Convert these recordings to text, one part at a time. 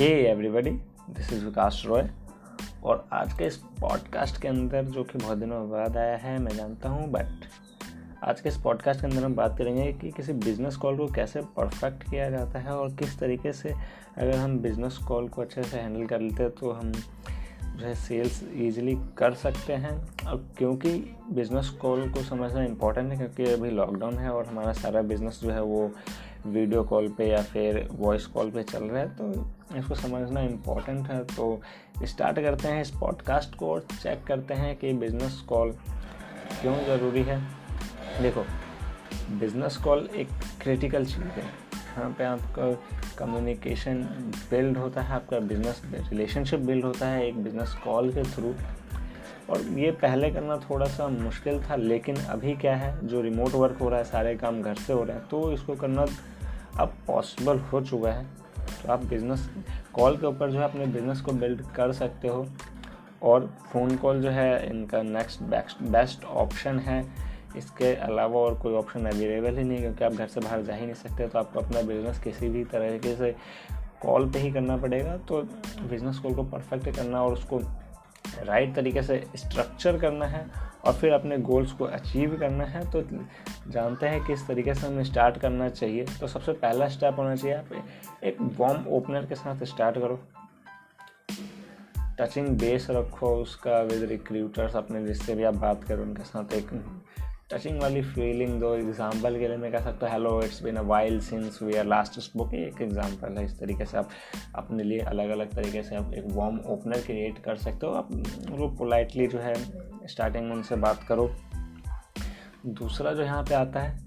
Hey everybody this is Vikas Roy और आज के इस पॉडकास्ट के अंदर, जो कि बहुत दिनों बाद आया है, मैं जानता हूँ बट आज के इस पॉडकास्ट के अंदर हम बात करेंगे कि किसी बिज़नेस कॉल को कैसे परफेक्ट किया जाता है और किस तरीके से अगर हम बिज़नेस कॉल को अच्छे से हैंडल कर लेते हैं तो हम जो है सेल्स ईजिली कर सकते हैं। और क्योंकि बिज़नेस कॉल को समझना इम्पोर्टेंट है, क्योंकि अभी लॉकडाउन है और हमारा सारा बिज़नेस जो है वो वीडियो कॉल पे या फिर वॉइस कॉल पे चल रहा है तो इसको समझना इम्पोर्टेंट है। तो स्टार्ट करते हैं इस पॉडकास्ट को और चेक करते हैं कि बिज़नेस कॉल क्यों ज़रूरी है। देखो बिज़नेस कॉल एक क्रिटिकल चीज़ है। यहाँ पे आपका कम्युनिकेशन बिल्ड होता है, आपका बिज़नेस रिलेशनशिप बिल्ड होता है एक बिज़नेस कॉल के थ्रू और ये पहले करना थोड़ा सा मुश्किल था, लेकिन अभी क्या है, जो रिमोट वर्क हो रहा है, सारे काम घर से हो रहा है तो इसको करना अब पॉसिबल हो चुका है। तो आप बिज़नेस कॉल के ऊपर जो है अपने बिज़नेस को बिल्ड कर सकते हो। और फ़ोन कॉल जो है इनका नेक्स्ट बेस्ट बेस्ट ऑप्शन है। इसके अलावा और कोई ऑप्शन अवेलेबल ही नहीं क्योंकि आप घर से बाहर जा ही नहीं सकते तो आपको अपना बिज़नेस किसी भी तरीके से कॉल पे ही करना पड़ेगा। तो बिज़नेस कॉल को परफेक्ट करना और उसको राइट तरीके से स्ट्रक्चर करना है और फिर अपने गोल्स को अचीव करना है तो जानते हैं किस तरीके से हमें स्टार्ट करना चाहिए। तो सबसे पहला स्टेप होना चाहिए, आप एक वॉम ओपनर के साथ स्टार्ट करो। टचिंग बेस रखो उसका विद रिक्रूटर्स अपने जिससे भी आप बात करो उनके साथ एक टचिंग वाली फीलिंग दो एग्ज़ाम्पल के लिए मैं कह सकता हूँ hello it's been a while since we are last book एक एग्ज़ाम्पल है, इस तरीके से आप अपने लिए अलग अलग तरीके से आप एक वार्म ओपनर क्रिएट कर सकते हो। आप वो पोलाइटली जो है स्टार्टिंग में उनसे बात करो। दूसरा जो यहाँ पे आता है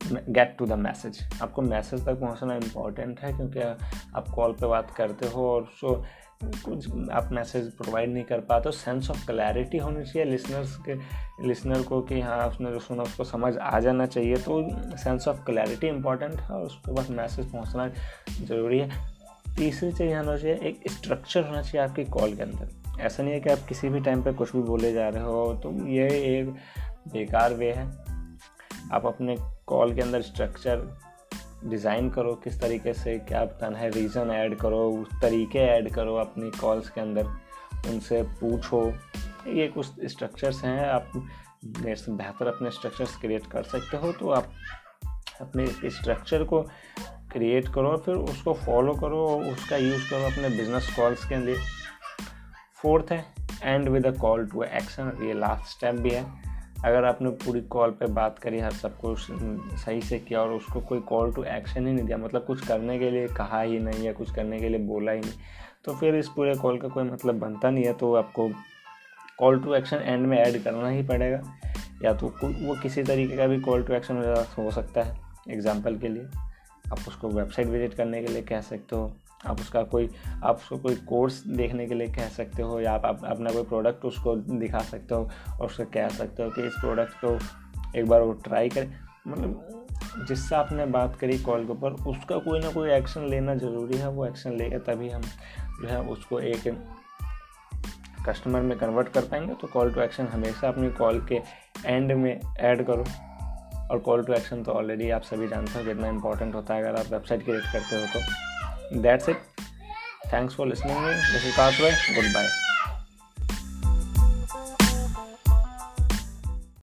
गेट टू द मैसेज आपको मैसेज तक पहुँचना इंपॉर्टेंट है, क्योंकि आप कॉल पे बात करते हो और सो कुछ आप मैसेज प्रोवाइड नहीं कर पाते, सेंस ऑफ़ क्लैरिटी होनी चाहिए लिसनर्स के, लिसनर को कि हाँ उसने जो सुना, उसको समझ आ जाना चाहिए। तो सेंस ऑफ़ क्लैरिटी इंपॉर्टेंट है और उसके बाद मैसेज पहुँचना ज़रूरी है। तीसरी चीज़ होना चाहिए, एक स्ट्रक्चर होना चाहिए आपकी कॉल के अंदर। ऐसा नहीं है कि आप किसी भी टाइम पर कुछ भी बोले जा रहे हो तो ये एक बेकार वे है। आप अपने कॉल के अंदर स्ट्रक्चर डिज़ाइन करो, किस तरीके से क्या बताना है रीज़न ऐड करो, उस तरीके ऐड करो अपनी कॉल्स के अंदर, उनसे पूछो। ये कुछ स्ट्रक्चर्स हैं, आप बेहतर अपने स्ट्रक्चर्स क्रिएट कर सकते हो तो आप अपने स्ट्रक्चर को क्रिएट करो, फिर उसको फॉलो करो और उसका यूज़ करो अपने बिज़नेस कॉल्स के लिए। फोर्थ है end with a call to action ये लास्ट स्टेप भी है। अगर आपने पूरी कॉल पे बात करी, हर सब कुछ सही से किया और उसको कोई कॉल टू एक्शन ही नहीं दिया मतलब कुछ करने के लिए कहा ही नहीं या कुछ करने के लिए बोला ही नहीं तो फिर इस पूरे कॉल का कोई मतलब बनता नहीं है तो आपको कॉल टू एक्शन एंड में ऐड करना ही पड़ेगा। या तो वो किसी तरीके का भी कॉल टू एक्शन हो सकता है एग्ज़ाम्पल के लिए। आप उसको वेबसाइट विज़िट करने के लिए कह सकते हो। आप उसका कोई आप उसको कोई कोर्स देखने के लिए कह सकते हो या आप, अपना कोई प्रोडक्ट उसको दिखा सकते हो और उसको कह सकते हो कि इस प्रोडक्ट को एक बार वो ट्राई करें। मतलब जिससे आपने बात करी कॉल के ऊपर उसका कोई ना कोई एक्शन लेना ज़रूरी है। वो एक्शन लेकर तभी हम जो है उसको एक कस्टमर में कन्वर्ट कर पाएँगे। तो कॉल टू एक्शन हमेशा अपनी कॉल के एंड में ऐड करो। और कॉल टू एक्शन तो ऑलरेडी आप सभी जानते हो कितना इंपॉर्टेंट होता है। अगर आप वेबसाइट क्रिएट करते हो तो। That's it. Thanks for listening this is Kasway goodbye